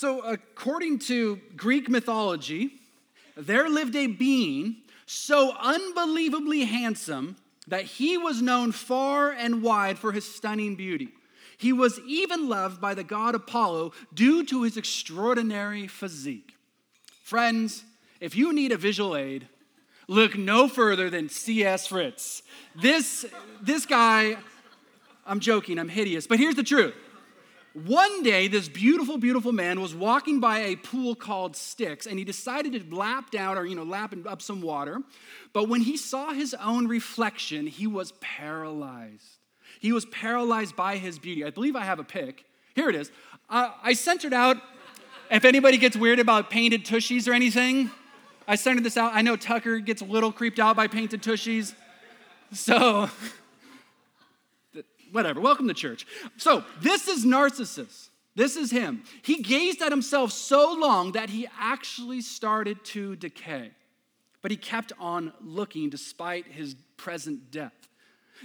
So, according to Greek mythology, there lived a being so unbelievably handsome that he was known far and wide for his stunning beauty. He was even loved by the god Apollo due to his extraordinary physique. Friends, if you need a visual aid, look no further than C.S. Fritz. This, this guy, I'm joking, I'm hideous, but here's the truth. One day, this beautiful, beautiful man was walking by a pool called Styx, and he decided to lap down or, you know, lap up some water. But when he saw his own reflection, he was paralyzed. He was paralyzed by his beauty. I believe I have a pic. Here it is. Uh, I centered out, if anybody gets weird about painted tushies or anything, I centered this out. I know Tucker gets a little creeped out by painted tushies. So, whatever. Welcome to church. So, this is Narcissus. This is him. He gazed at himself so long that he actually started to decay. But he kept on looking despite his present death.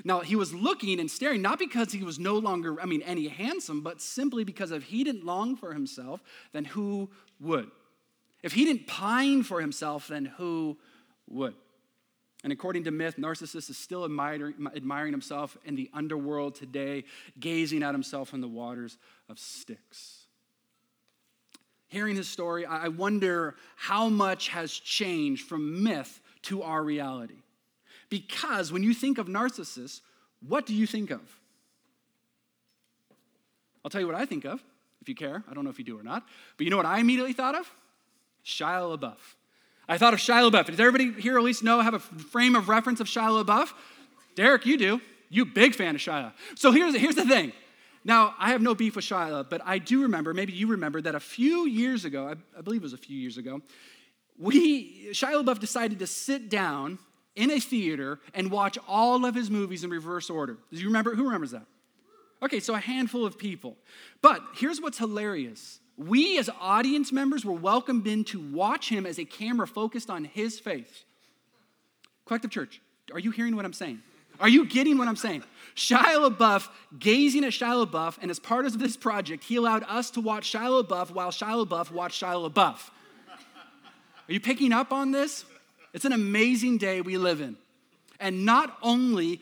Now, he was looking and staring not because he was no longer, I mean, any handsome, but simply because if he didn't long for himself, then who would? If he didn't pine for himself, then who would? And according to myth, Narcissus is still admiring, himself in the underworld today, gazing at himself in the waters of Styx. Hearing his story, I wonder how much has changed from myth to our reality. Because when you think of Narcissus, what do you think of? I'll tell you what I think of, if you care. I don't know if you do or not. But you know what I immediately thought of? Shia LaBeouf. I thought of Shia LaBeouf. Does everybody here at least know, have a frame of reference of Shia LaBeouf? Derek, you do. You big fan of Shia. So here's, here's the thing. Now, I have no beef with Shia, but I do remember, maybe you remember, that a few years ago, I, I believe it was a few years ago, we, Shia LaBeouf decided to sit down in a theater and watch all of his movies in reverse order. Do you remember? Who remembers that? Okay, so a handful of people. But here's what's hilarious we, as audience members, were welcomed in to watch him as a camera focused on his face. Collective Church, are you hearing what I'm saying? Are you getting what I'm saying? Shia LaBeouf, gazing at Shia LaBeouf, and as part of this project, he allowed us to watch Shia LaBeouf while Shia LaBeouf watched Shia LaBeouf. Are you picking up on this? It's an amazing day we live in. And not only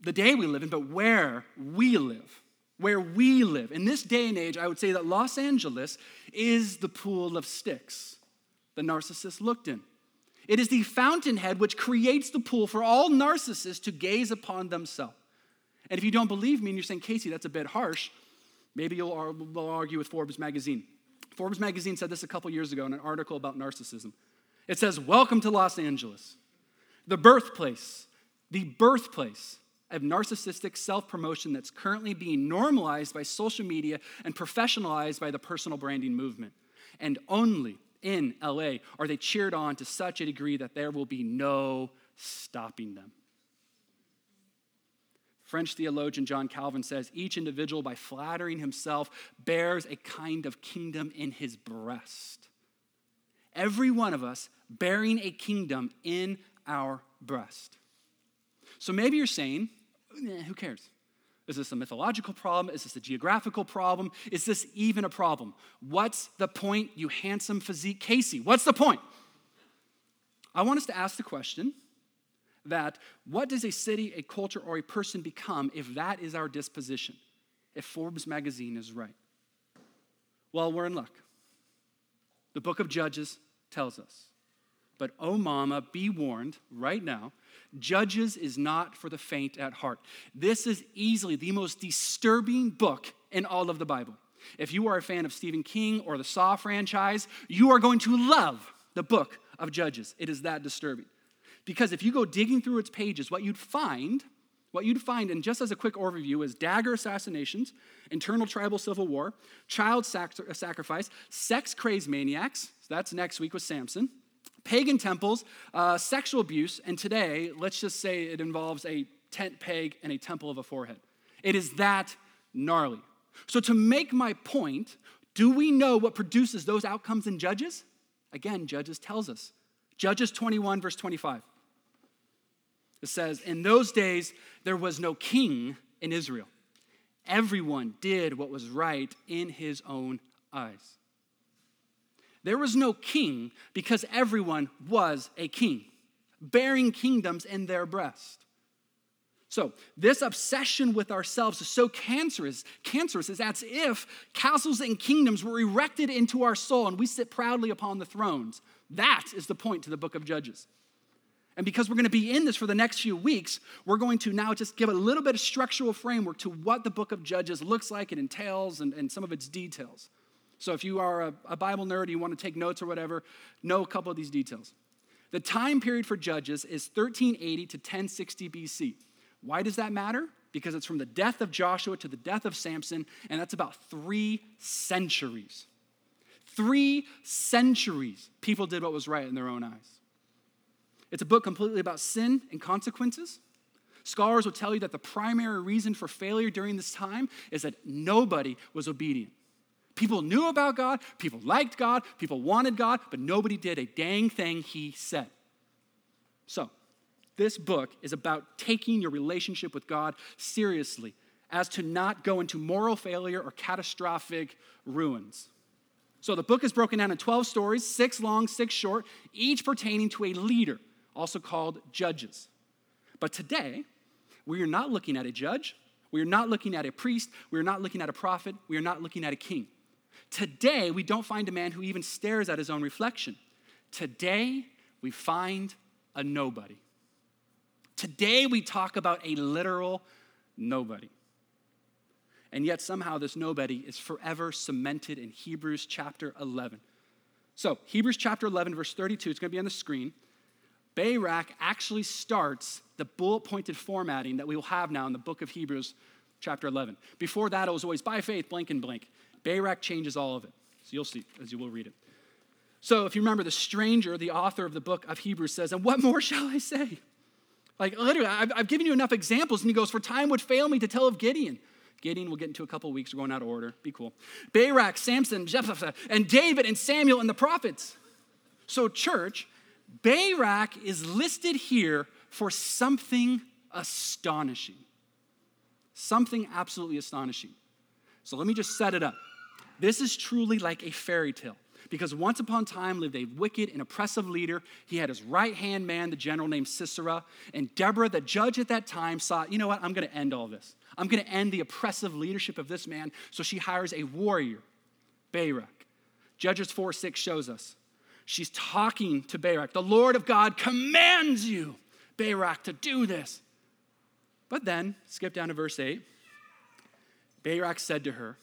the day we live in, but where we live where we live. In this day and age, I would say that Los Angeles is the pool of Styx the narcissist looked in. It is the fountainhead which creates the pool for all narcissists to gaze upon themselves. And if you don't believe me and you're saying, Casey, that's a bit harsh, maybe you'll argue with Forbes magazine. Forbes magazine said this a couple years ago in an article about narcissism. It says, Welcome to Los Angeles, the birthplace, the birthplace of narcissistic self promotion that's currently being normalized by social media and professionalized by the personal branding movement. And only in LA are they cheered on to such a degree that there will be no stopping them. French theologian John Calvin says each individual, by flattering himself, bears a kind of kingdom in his breast. Every one of us bearing a kingdom in our breast. So maybe you're saying, who cares? Is this a mythological problem? Is this a geographical problem? Is this even a problem? What's the point, you handsome physique Casey? What's the point? I want us to ask the question that what does a city, a culture, or a person become if that is our disposition? If Forbes magazine is right? Well, we're in luck. The book of Judges tells us. But oh, mama, be warned right now Judges is not for the faint at heart. This is easily the most disturbing book in all of the Bible. If you are a fan of Stephen King or the Saw franchise, you are going to love the book of Judges. It is that disturbing. Because if you go digging through its pages, what you'd find, what you'd find, and just as a quick overview, is dagger assassinations, internal tribal civil war, child sac- sacrifice, sex crazed maniacs. So that's next week with Samson pagan temples, uh, sexual abuse, and today, let's just say it involves a tent peg and a temple of a forehead. It is that gnarly. So, to make my point, do we know what produces those outcomes in Judges? Again, Judges tells us. Judges 21, verse 25. It says, In those days, there was no king in Israel. Everyone did what was right in his own eyes. There was no king because everyone was a king, bearing kingdoms in their breast. So, this obsession with ourselves is so cancerous, cancerous is as if castles and kingdoms were erected into our soul and we sit proudly upon the thrones. That is the point to the book of Judges. And because we're going to be in this for the next few weeks, we're going to now just give a little bit of structural framework to what the book of Judges looks like, it entails, and, and some of its details. So if you are a, a Bible nerd, you want to take notes or whatever, know a couple of these details. The time period for Judges is 1380 to 1060 BC. Why does that matter? Because it's from the death of Joshua to the death of Samson, and that's about three centuries. Three centuries, people did what was right in their own eyes. It's a book completely about sin and consequences. Scholars will tell you that the primary reason for failure during this time is that nobody was obedient. People knew about God, people liked God, people wanted God, but nobody did a dang thing he said. So, this book is about taking your relationship with God seriously as to not go into moral failure or catastrophic ruins. So the book is broken down in 12 stories, six long, six short, each pertaining to a leader, also called judges. But today, we are not looking at a judge, we are not looking at a priest, we are not looking at a prophet, we are not looking at a king. Today, we don't find a man who even stares at his own reflection. Today, we find a nobody. Today, we talk about a literal nobody. And yet, somehow, this nobody is forever cemented in Hebrews chapter 11. So, Hebrews chapter 11, verse 32, it's going to be on the screen. Barak actually starts the bullet pointed formatting that we will have now in the book of Hebrews, chapter 11. Before that, it was always by faith, blank and blank. Barak changes all of it. So you'll see as you will read it. So if you remember, the stranger, the author of the book of Hebrews says, And what more shall I say? Like, literally, I've, I've given you enough examples. And he goes, For time would fail me to tell of Gideon. Gideon, we'll get into a couple weeks. We're going out of order. Be cool. Barak, Samson, Jephthah, and David, and Samuel, and the prophets. So, church, Barak is listed here for something astonishing. Something absolutely astonishing. So, let me just set it up. This is truly like a fairy tale because once upon a time lived a wicked and oppressive leader. He had his right hand man, the general named Sisera. And Deborah, the judge at that time, saw, you know what, I'm going to end all this. I'm going to end the oppressive leadership of this man. So she hires a warrior, Barak. Judges 4 6 shows us. She's talking to Barak. The Lord of God commands you, Barak, to do this. But then, skip down to verse 8. Barak said to her,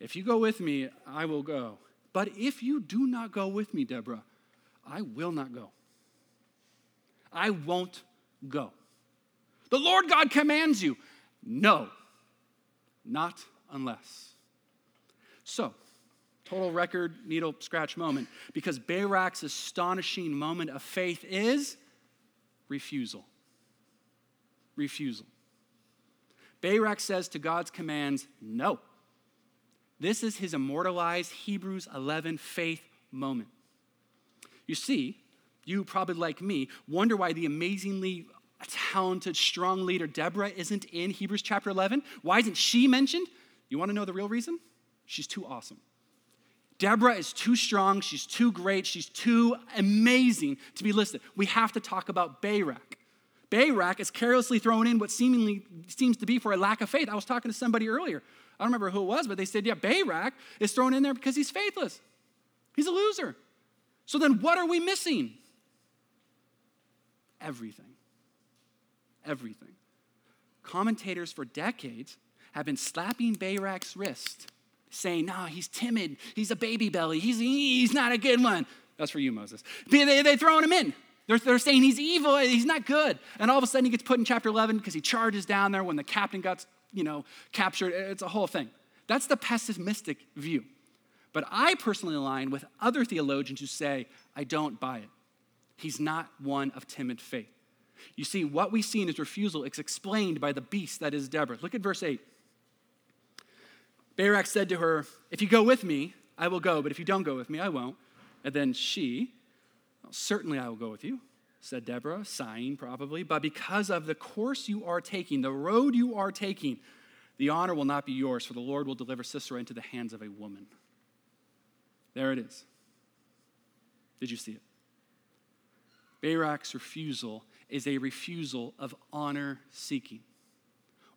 If you go with me, I will go. But if you do not go with me, Deborah, I will not go. I won't go. The Lord God commands you. No, not unless. So, total record needle scratch moment because Barak's astonishing moment of faith is refusal. Refusal. Barak says to God's commands, no. This is his immortalized Hebrews 11 faith moment. You see, you probably like me wonder why the amazingly talented, strong leader Deborah isn't in Hebrews chapter 11. Why isn't she mentioned? You want to know the real reason? She's too awesome. Deborah is too strong, she's too great, she's too amazing to be listed. We have to talk about Barak. Barak is carelessly thrown in what seemingly seems to be for a lack of faith. I was talking to somebody earlier I don't remember who it was, but they said, yeah, Barak is thrown in there because he's faithless. He's a loser. So then what are we missing? Everything. Everything. Commentators for decades have been slapping Barak's wrist, saying, no, he's timid. He's a baby belly. He's, he's not a good one. That's for you, Moses. They, they're throwing him in. They're, they're saying he's evil, he's not good. And all of a sudden he gets put in chapter 11 because he charges down there when the captain got you know, captured. It's a whole thing. That's the pessimistic view. But I personally align with other theologians who say, I don't buy it. He's not one of timid faith. You see, what we see in his refusal is explained by the beast that is Deborah. Look at verse 8. Barak said to her, If you go with me, I will go, but if you don't go with me, I won't. And then she, well, Certainly I will go with you said Deborah, sighing probably. But because of the course you are taking, the road you are taking, the honor will not be yours, for the Lord will deliver Sisera into the hands of a woman. There it is. Did you see it? Barak's refusal is a refusal of honor seeking.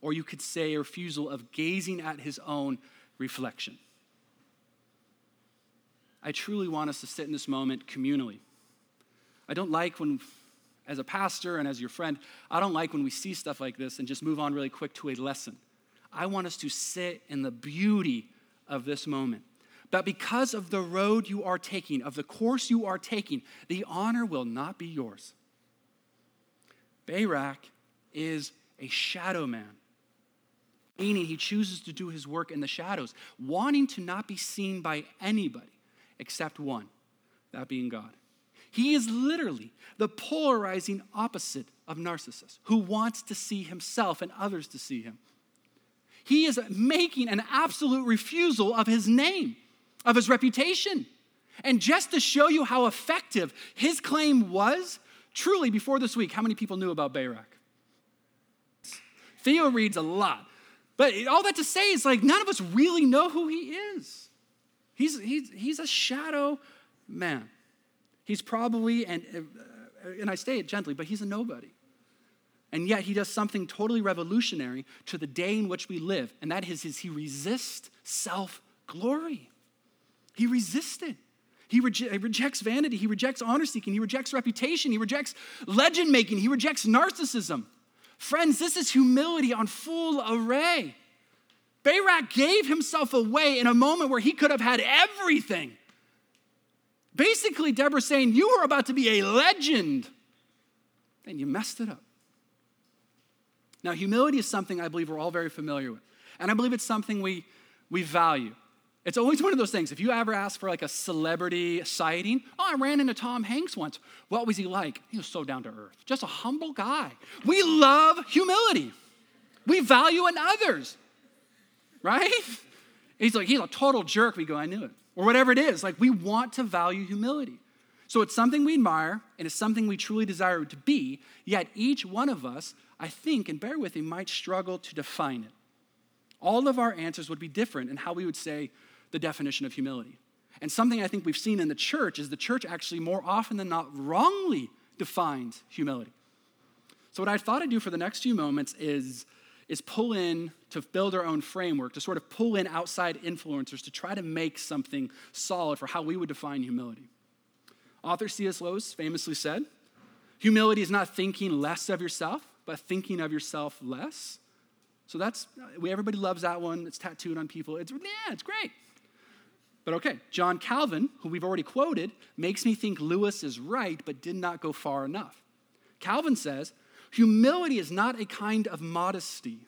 Or you could say a refusal of gazing at his own reflection. I truly want us to sit in this moment communally. I don't like when, as a pastor and as your friend, I don't like when we see stuff like this and just move on really quick to a lesson. I want us to sit in the beauty of this moment. But because of the road you are taking, of the course you are taking, the honor will not be yours. Barak is a shadow man, meaning he chooses to do his work in the shadows, wanting to not be seen by anybody except one, that being God. He is literally the polarizing opposite of Narcissus, who wants to see himself and others to see him. He is making an absolute refusal of his name, of his reputation. And just to show you how effective his claim was, truly, before this week, how many people knew about Barak? Theo reads a lot. But all that to say is like none of us really know who he is. He's, he's, he's a shadow man. He's probably, and, uh, and I say it gently, but he's a nobody. And yet he does something totally revolutionary to the day in which we live, and that is, is he resists self glory. He resisted. He, he rejects vanity. He rejects honor seeking. He rejects reputation. He rejects legend making. He rejects narcissism. Friends, this is humility on full array. Barak gave himself away in a moment where he could have had everything. Basically, Deborah's saying, You were about to be a legend, and you messed it up. Now, humility is something I believe we're all very familiar with, and I believe it's something we, we value. It's always one of those things. If you ever ask for like a celebrity sighting, oh, I ran into Tom Hanks once. What was he like? He was so down to earth, just a humble guy. We love humility. We value in others right? He's like, he's a total jerk. We go, I knew it. Or whatever it is. Like, we want to value humility. So it's something we admire and it's something we truly desire to be, yet each one of us, I think, and bear with me, might struggle to define it. All of our answers would be different in how we would say the definition of humility. And something I think we've seen in the church is the church actually more often than not wrongly defines humility. So, what I thought I'd do for the next few moments is is pull in to build our own framework, to sort of pull in outside influencers to try to make something solid for how we would define humility. Author C.S. Lewis famously said, Humility is not thinking less of yourself, but thinking of yourself less. So that's, everybody loves that one. It's tattooed on people. It's, yeah, it's great. But okay, John Calvin, who we've already quoted, makes me think Lewis is right, but did not go far enough. Calvin says, Humility is not a kind of modesty.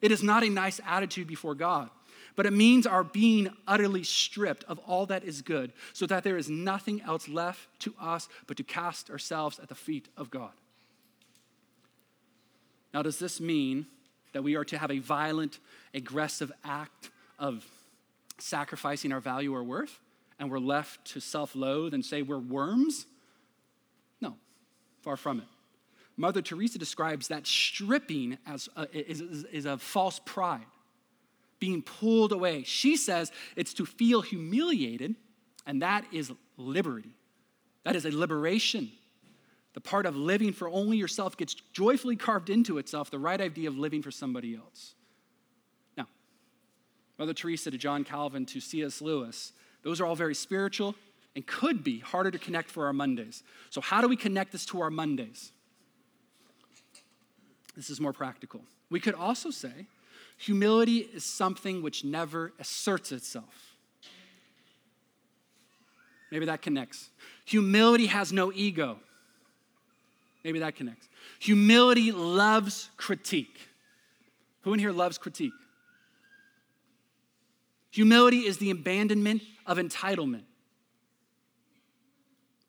It is not a nice attitude before God, but it means our being utterly stripped of all that is good, so that there is nothing else left to us but to cast ourselves at the feet of God. Now, does this mean that we are to have a violent, aggressive act of sacrificing our value or worth, and we're left to self loathe and say we're worms? No, far from it. Mother Teresa describes that stripping as a, is, is, is a false pride, being pulled away. She says it's to feel humiliated, and that is liberty. That is a liberation. The part of living for only yourself gets joyfully carved into itself, the right idea of living for somebody else. Now, Mother Teresa to John Calvin to C.S. Lewis, those are all very spiritual and could be harder to connect for our Mondays. So, how do we connect this to our Mondays? This is more practical. We could also say humility is something which never asserts itself. Maybe that connects. Humility has no ego. Maybe that connects. Humility loves critique. Who in here loves critique? Humility is the abandonment of entitlement.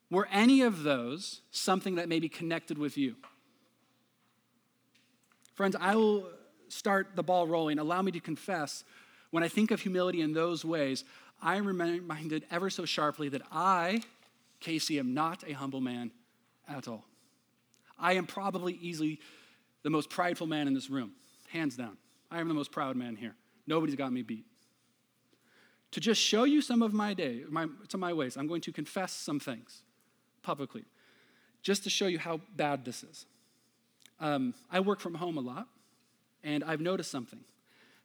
Were any of those something that may be connected with you? Friends, I will start the ball rolling. Allow me to confess, when I think of humility in those ways, I am reminded ever so sharply that I, Casey, am not a humble man at all. I am probably easily the most prideful man in this room, hands down. I am the most proud man here. Nobody's got me beat. to just show you some of my day, my, some my ways. I'm going to confess some things publicly, just to show you how bad this is. Um, I work from home a lot, and I've noticed something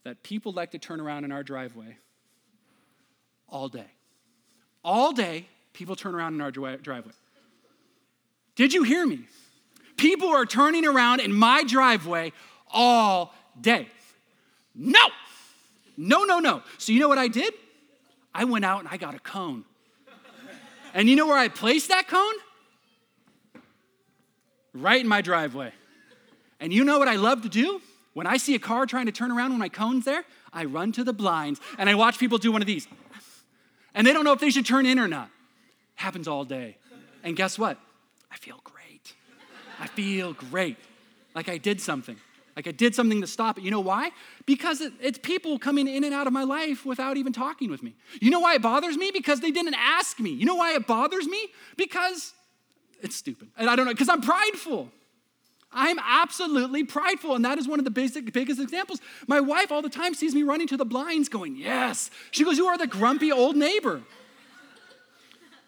that people like to turn around in our driveway all day. All day, people turn around in our driveway. Did you hear me? People are turning around in my driveway all day. No, no, no, no. So, you know what I did? I went out and I got a cone. And you know where I placed that cone? Right in my driveway. And you know what I love to do? When I see a car trying to turn around when my cone's there, I run to the blinds and I watch people do one of these. And they don't know if they should turn in or not. Happens all day. And guess what? I feel great. I feel great. Like I did something. Like I did something to stop it. You know why? Because it, it's people coming in and out of my life without even talking with me. You know why it bothers me? Because they didn't ask me. You know why it bothers me? Because it's stupid. And I don't know, because I'm prideful. I'm absolutely prideful, and that is one of the basic, biggest examples. My wife all the time sees me running to the blinds going, Yes. She goes, You are the grumpy old neighbor.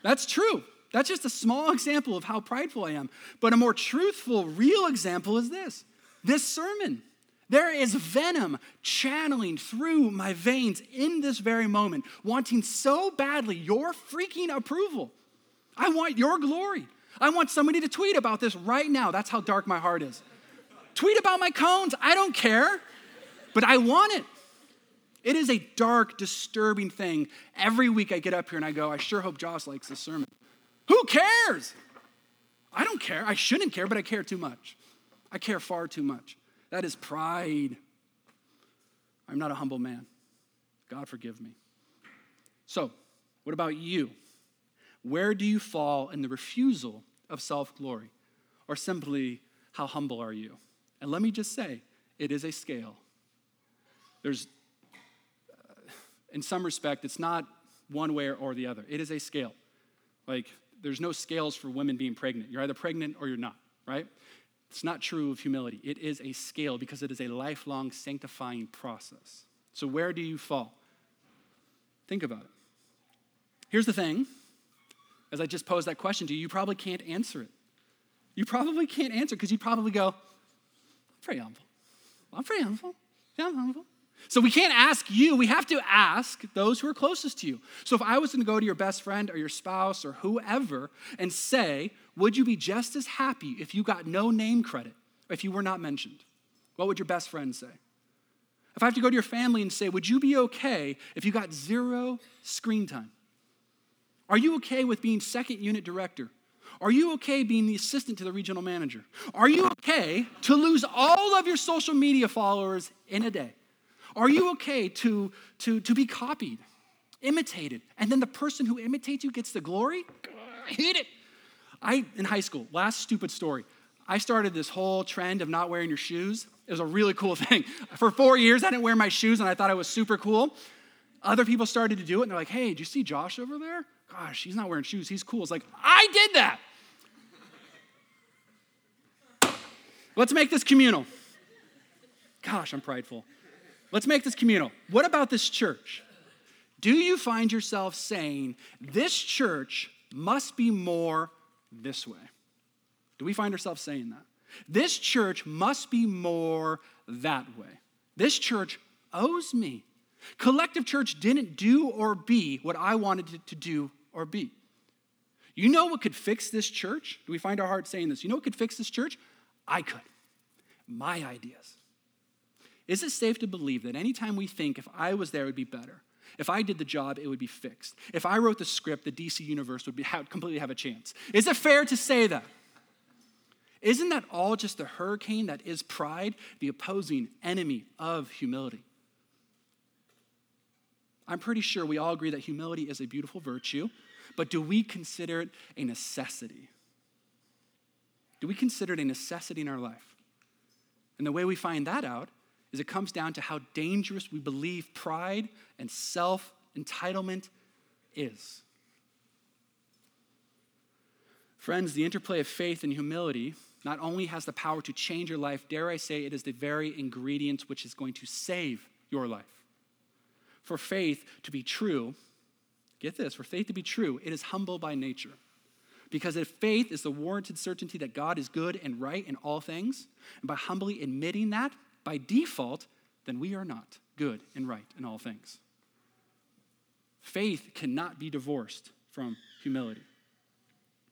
That's true. That's just a small example of how prideful I am. But a more truthful, real example is this this sermon. There is venom channeling through my veins in this very moment, wanting so badly your freaking approval. I want your glory. I want somebody to tweet about this right now. That's how dark my heart is. Tweet about my cones. I don't care, but I want it. It is a dark, disturbing thing. Every week I get up here and I go, I sure hope Josh likes this sermon. Who cares? I don't care. I shouldn't care, but I care too much. I care far too much. That is pride. I'm not a humble man. God forgive me. So, what about you? Where do you fall in the refusal of self glory? Or simply, how humble are you? And let me just say, it is a scale. There's, uh, in some respect, it's not one way or the other. It is a scale. Like, there's no scales for women being pregnant. You're either pregnant or you're not, right? It's not true of humility. It is a scale because it is a lifelong sanctifying process. So, where do you fall? Think about it. Here's the thing as I just posed that question to you, you probably can't answer it. You probably can't answer because you probably go, I'm pretty humble. I'm pretty humble. Yeah, I'm humble. So we can't ask you, we have to ask those who are closest to you. So if I was to go to your best friend or your spouse or whoever and say, Would you be just as happy if you got no name credit, if you were not mentioned? What would your best friend say? If I have to go to your family and say, Would you be okay if you got zero screen time? Are you okay with being second unit director? Are you okay being the assistant to the regional manager? Are you okay to lose all of your social media followers in a day? Are you okay to, to, to be copied, imitated, and then the person who imitates you gets the glory? I hate it. I, in high school, last stupid story, I started this whole trend of not wearing your shoes. It was a really cool thing. For four years, I didn't wear my shoes and I thought I was super cool. Other people started to do it and they're like, hey, do you see Josh over there? Gosh, he's not wearing shoes. He's cool. It's like, I did that. Let's make this communal. Gosh, I'm prideful. Let's make this communal. What about this church? Do you find yourself saying, this church must be more this way? Do we find ourselves saying that? This church must be more that way. This church owes me. Collective church didn't do or be what I wanted it to do or be. You know what could fix this church? Do we find our heart saying this? You know what could fix this church? I could. My ideas. Is it safe to believe that anytime we think if I was there, it would be better? If I did the job, it would be fixed. If I wrote the script, the DC universe would be, have, completely have a chance. Is it fair to say that? Isn't that all just the hurricane that is pride, the opposing enemy of humility? I'm pretty sure we all agree that humility is a beautiful virtue, but do we consider it a necessity? Do we consider it a necessity in our life? And the way we find that out is it comes down to how dangerous we believe pride and self entitlement is. Friends, the interplay of faith and humility not only has the power to change your life, dare I say, it is the very ingredient which is going to save your life. For faith to be true, get this, for faith to be true, it is humble by nature. Because if faith is the warranted certainty that God is good and right in all things, and by humbly admitting that, by default, then we are not good and right in all things. Faith cannot be divorced from humility.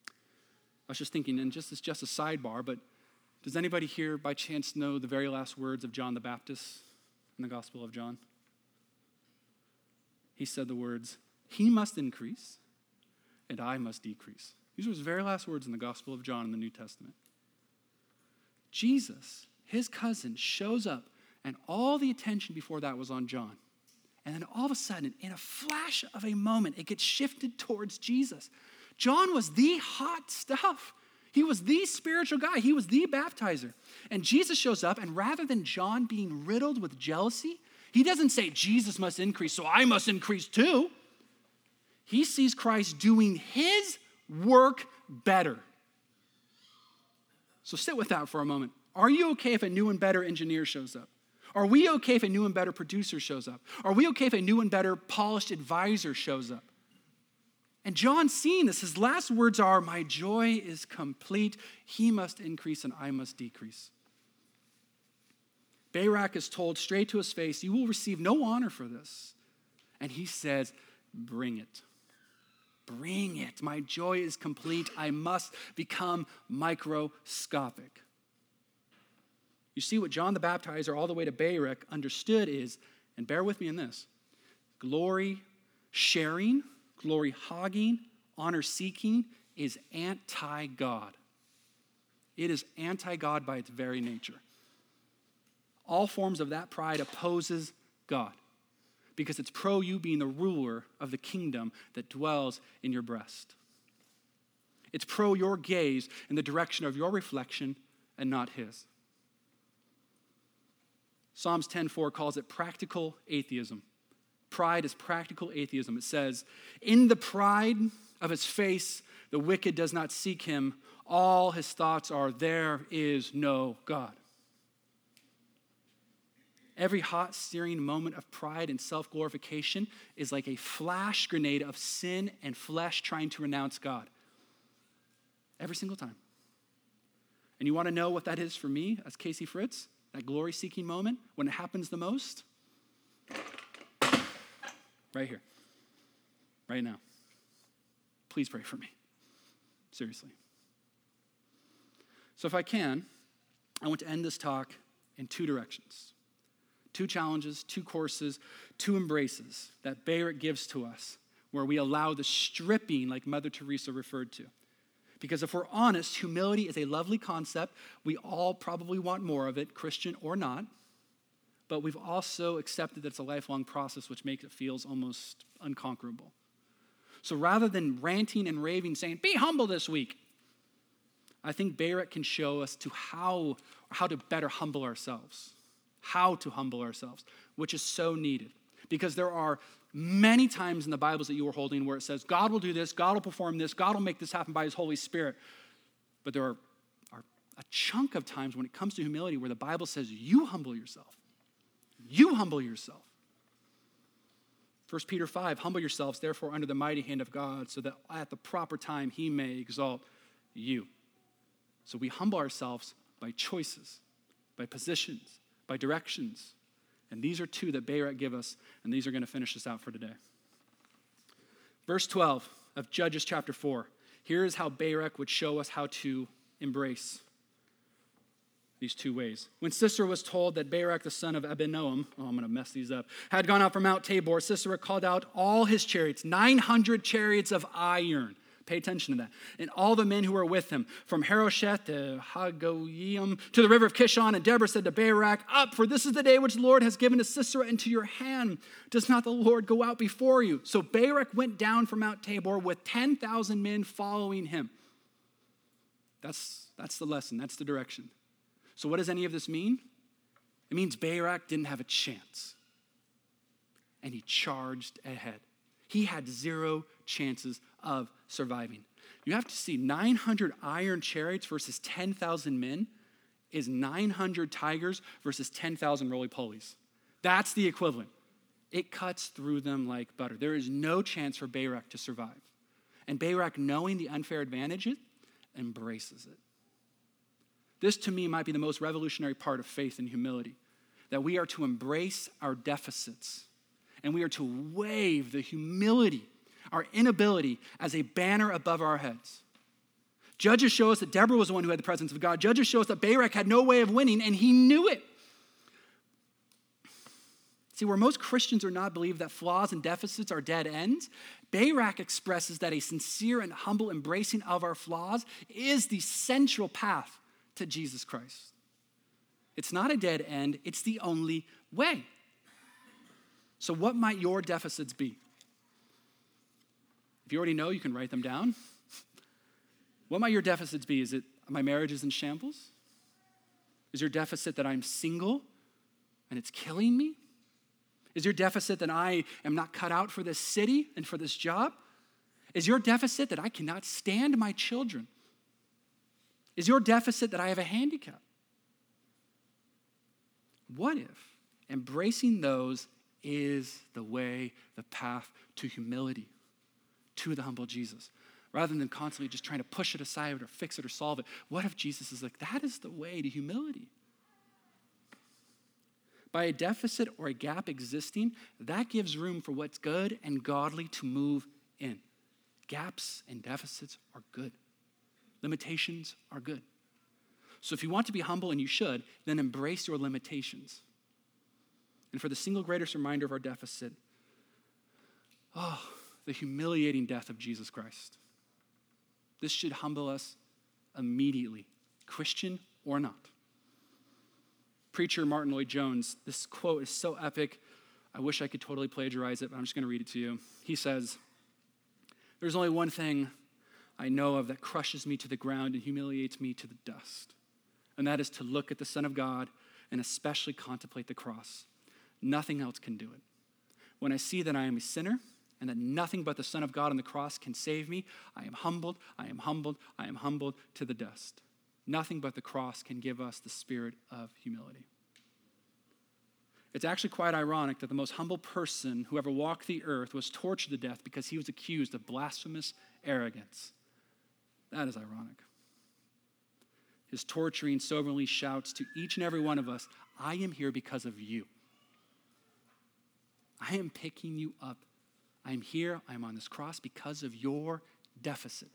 I was just thinking, and just as just a sidebar, but does anybody here by chance know the very last words of John the Baptist in the Gospel of John? He said the words, He must increase, and I must decrease. These were his very last words in the Gospel of John in the New Testament. Jesus, his cousin, shows up, and all the attention before that was on John. And then all of a sudden, in a flash of a moment, it gets shifted towards Jesus. John was the hot stuff. He was the spiritual guy, he was the baptizer. And Jesus shows up, and rather than John being riddled with jealousy, he doesn't say, Jesus must increase, so I must increase too. He sees Christ doing his work better. So sit with that for a moment. Are you okay if a new and better engineer shows up? Are we okay if a new and better producer shows up? Are we okay if a new and better polished advisor shows up? And John, seeing this, his last words are, My joy is complete. He must increase and I must decrease. Barak is told straight to his face, You will receive no honor for this. And he says, Bring it. Bring it. My joy is complete. I must become microscopic. You see, what John the Baptizer, all the way to Barak, understood is, and bear with me in this glory sharing, glory hogging, honor seeking is anti God. It is anti God by its very nature. All forms of that pride opposes God because it's pro you being the ruler of the kingdom that dwells in your breast. It's pro your gaze in the direction of your reflection and not his. Psalms 10:4 calls it practical atheism. Pride is practical atheism. It says, "In the pride of his face, the wicked does not seek him. All his thoughts are there is no God." Every hot, searing moment of pride and self glorification is like a flash grenade of sin and flesh trying to renounce God. Every single time. And you want to know what that is for me as Casey Fritz? That glory seeking moment when it happens the most? Right here. Right now. Please pray for me. Seriously. So, if I can, I want to end this talk in two directions two challenges, two courses, two embraces that Barak gives to us, where we allow the stripping, like Mother Teresa referred to. Because if we're honest, humility is a lovely concept. We all probably want more of it, Christian or not. But we've also accepted that it's a lifelong process, which makes it feels almost unconquerable. So rather than ranting and raving, saying, be humble this week, I think Barak can show us to how, how to better humble ourselves how to humble ourselves, which is so needed. Because there are many times in the Bibles that you are holding where it says, God will do this, God will perform this, God will make this happen by His Holy Spirit. But there are, are a chunk of times when it comes to humility where the Bible says, You humble yourself. You humble yourself. 1 Peter 5 Humble yourselves, therefore, under the mighty hand of God, so that at the proper time He may exalt you. So we humble ourselves by choices, by positions, by directions. And these are two that Barak give us, and these are going to finish us out for today. Verse 12 of Judges chapter 4. Here is how Barak would show us how to embrace these two ways. When Sisera was told that Barak, the son of Abinoam, oh, I'm going to mess these up, had gone out from Mount Tabor, Sisera called out all his chariots, 900 chariots of iron Pay attention to that. And all the men who were with him, from Harosheth to Hagoyim to the river of Kishon, and Deborah said to Barak, Up, for this is the day which the Lord has given to Sisera into your hand. Does not the Lord go out before you? So Barak went down from Mount Tabor with 10,000 men following him. That's, that's the lesson, that's the direction. So, what does any of this mean? It means Barak didn't have a chance. And he charged ahead. He had zero chances of surviving. You have to see 900 iron chariots versus 10,000 men is 900 tigers versus 10,000 roly polies. That's the equivalent. It cuts through them like butter. There is no chance for Barak to survive. And Barak, knowing the unfair advantage, embraces it. This, to me, might be the most revolutionary part of faith and humility that we are to embrace our deficits and we are to wave the humility, our inability, as a banner above our heads. Judges show us that Deborah was the one who had the presence of God. Judges show us that Barak had no way of winning, and he knew it. See, where most Christians are not believe that flaws and deficits are dead ends, Barak expresses that a sincere and humble embracing of our flaws is the central path to Jesus Christ. It's not a dead end, it's the only way. So, what might your deficits be? If you already know, you can write them down. What might your deficits be? Is it my marriage is in shambles? Is your deficit that I'm single and it's killing me? Is your deficit that I am not cut out for this city and for this job? Is your deficit that I cannot stand my children? Is your deficit that I have a handicap? What if embracing those is the way, the path to humility, to the humble Jesus? Rather than constantly just trying to push it aside or fix it or solve it, what if Jesus is like, that is the way to humility? By a deficit or a gap existing, that gives room for what's good and godly to move in. Gaps and deficits are good, limitations are good. So if you want to be humble, and you should, then embrace your limitations. And for the single greatest reminder of our deficit, oh, the humiliating death of Jesus Christ. This should humble us immediately, Christian or not. Preacher Martyn Lloyd-Jones, this quote is so epic. I wish I could totally plagiarize it, but I'm just going to read it to you. He says, There's only one thing I know of that crushes me to the ground and humiliates me to the dust, and that is to look at the Son of God and especially contemplate the cross. Nothing else can do it. When I see that I am a sinner and that nothing but the Son of God on the cross can save me, I am humbled, I am humbled, I am humbled to the dust. Nothing but the cross can give us the spirit of humility. It's actually quite ironic that the most humble person who ever walked the earth was tortured to death because he was accused of blasphemous arrogance. That is ironic. His torturing soberly shouts to each and every one of us I am here because of you. I am picking you up. I am here. I am on this cross because of your deficit.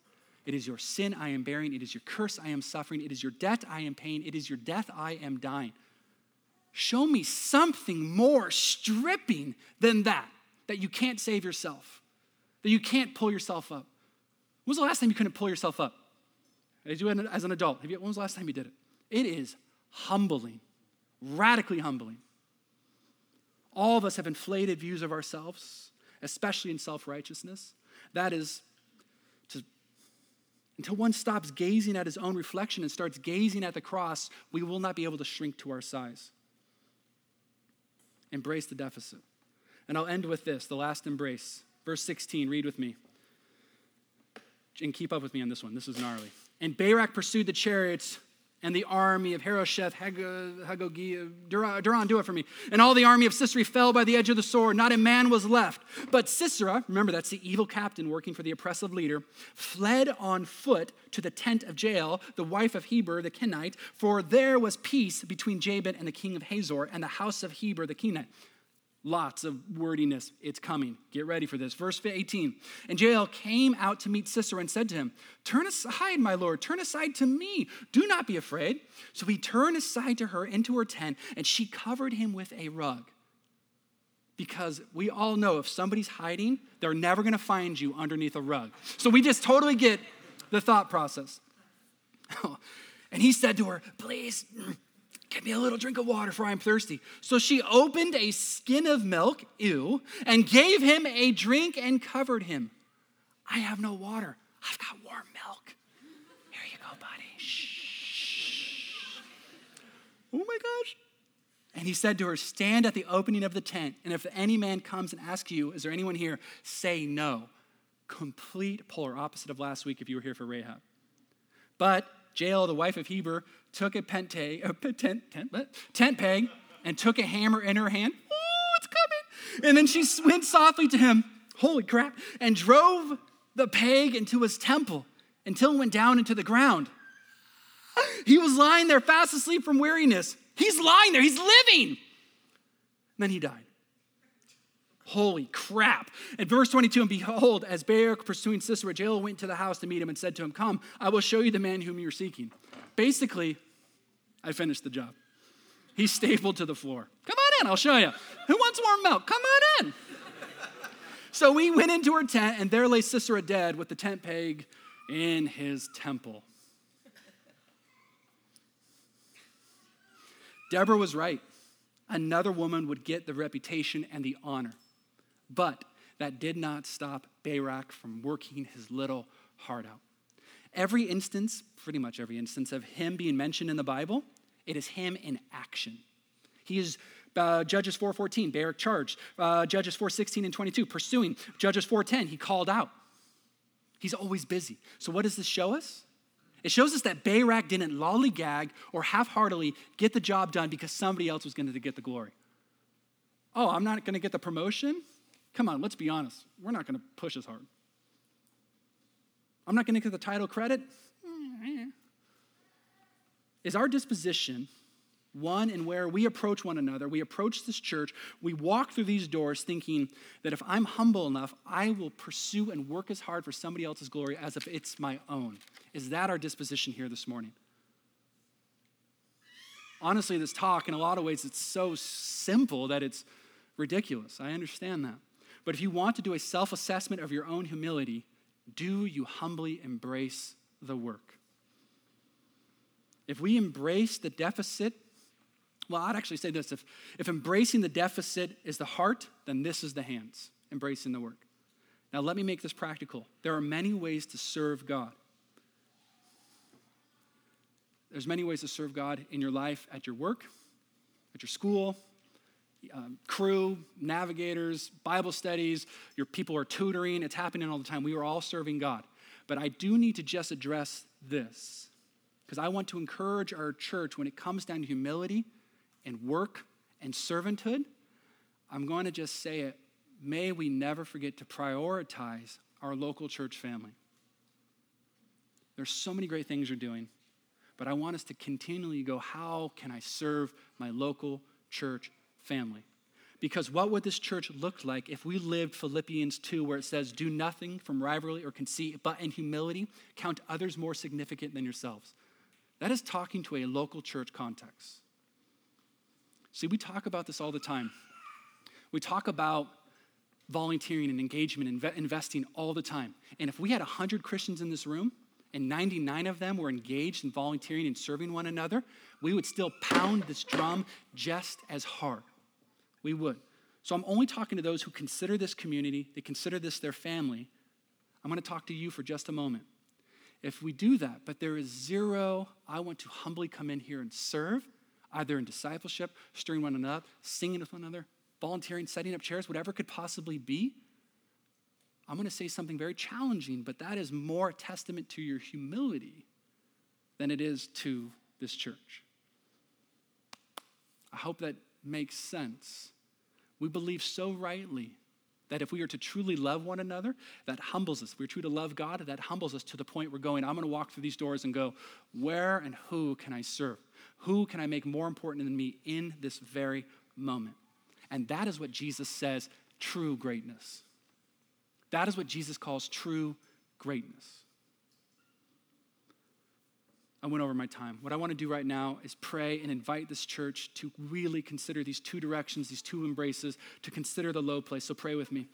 It is your sin I am bearing. It is your curse I am suffering. It is your debt I am paying. It is your death I am dying. Show me something more stripping than that, that you can't save yourself, that you can't pull yourself up. When was the last time you couldn't pull yourself up? As, you, as an adult, when was the last time you did it? It is humbling, radically humbling. All of us have inflated views of ourselves, especially in self righteousness. That is to, until one stops gazing at his own reflection and starts gazing at the cross, we will not be able to shrink to our size. Embrace the deficit. And I'll end with this the last embrace. Verse 16, read with me. And keep up with me on this one. This is gnarly. And Barak pursued the chariots and the army of Harosheth, Hagogi, Duran, do it for me. And all the army of Sisera fell by the edge of the sword. Not a man was left. But Sisera, remember that's the evil captain working for the oppressive leader, fled on foot to the tent of Jael, the wife of Heber the Kenite, for there was peace between Jabin and the king of Hazor and the house of Heber the Kenite. Lots of wordiness. It's coming. Get ready for this. Verse 18. And Jael came out to meet Sisera and said to him, Turn aside, my lord, turn aside to me. Do not be afraid. So he turned aside to her into her tent, and she covered him with a rug. Because we all know if somebody's hiding, they're never going to find you underneath a rug. So we just totally get the thought process. and he said to her, Please Give me a little drink of water, for I am thirsty. So she opened a skin of milk, ew, and gave him a drink and covered him. I have no water. I've got warm milk. Here you go, buddy. Shh. Oh my gosh. And he said to her, Stand at the opening of the tent, and if any man comes and asks you, Is there anyone here? Say no. Complete polar opposite of last week if you were here for Rahab. But Jael, the wife of Heber, took a, pente, a tent, tent, tent peg and took a hammer in her hand. Oh, it's coming. And then she went softly to him, holy crap, and drove the peg into his temple until it went down into the ground. He was lying there fast asleep from weariness. He's lying there, he's living. And then he died. Holy crap. And verse 22 And behold, as Barak pursuing Sisera, Jael went to the house to meet him and said to him, Come, I will show you the man whom you're seeking. Basically, I finished the job. He's stapled to the floor. Come on in, I'll show you. Who wants warm milk? Come on in. so we went into her tent, and there lay Sisera dead with the tent peg in his temple. Deborah was right. Another woman would get the reputation and the honor. But that did not stop Barak from working his little heart out. Every instance, pretty much every instance of him being mentioned in the Bible, it is him in action. He is uh, Judges 4:14, Barak charged. Uh, Judges 4:16 and 22, pursuing. Judges 4:10, he called out. He's always busy. So what does this show us? It shows us that Barak didn't lollygag or half-heartedly get the job done because somebody else was going to get the glory. Oh, I'm not going to get the promotion? Come on, let's be honest. We're not going to push as hard. I'm not going to get the title credit. Mm-hmm. Is our disposition one in where we approach one another, we approach this church, we walk through these doors thinking that if I'm humble enough, I will pursue and work as hard for somebody else's glory as if it's my own? Is that our disposition here this morning? Honestly, this talk, in a lot of ways, it's so simple that it's ridiculous. I understand that. But if you want to do a self assessment of your own humility, do you humbly embrace the work? If we embrace the deficit, well, I'd actually say this if, if embracing the deficit is the heart, then this is the hands, embracing the work. Now, let me make this practical. There are many ways to serve God. There's many ways to serve God in your life, at your work, at your school, um, Cru, navigators, Bible studies, your people are tutoring, it's happening all the time. We are all serving God. But I do need to just address this because I want to encourage our church when it comes down to humility and work and servanthood. I'm going to just say it. May we never forget to prioritize our local church family. There's so many great things you're doing, but I want us to continually go, how can I serve my local church family. Because what would this church look like if we lived Philippians 2, where it says, Do nothing from rivalry or conceit, but in humility count others more significant than yourselves? That is talking to a local church context. See, we talk about this all the time. We talk about volunteering and engagement and investing all the time. And if we had 100 Christians in this room, and 99 of them were engaged in volunteering and serving one another, we would still pound this drum just as hard. We would. So I'm only talking to those who consider this community, they consider this their family. I'm going to talk to you for just a moment. If we do that, but there is zero, I want to humbly come in here and serve, either in discipleship, stirring one another, singing with one another, volunteering, setting up chairs, whatever could possibly be, I'm going to say something very challenging, but that is more a testament to your humility than it is to this church. I hope that makes sense. We believe so rightly that if we are to truly love one another, that humbles us. If we're true to love God, that humbles us to the point we're going, I'm going to walk through these doors and go, where and who can I serve? Who can I make more important than me in this very moment? And that is what Jesus says true greatness. That is what Jesus calls true greatness. I went over my time. What I want to do right now is pray and invite this church to really consider these two directions, these two embraces, to consider the low place. So pray with me.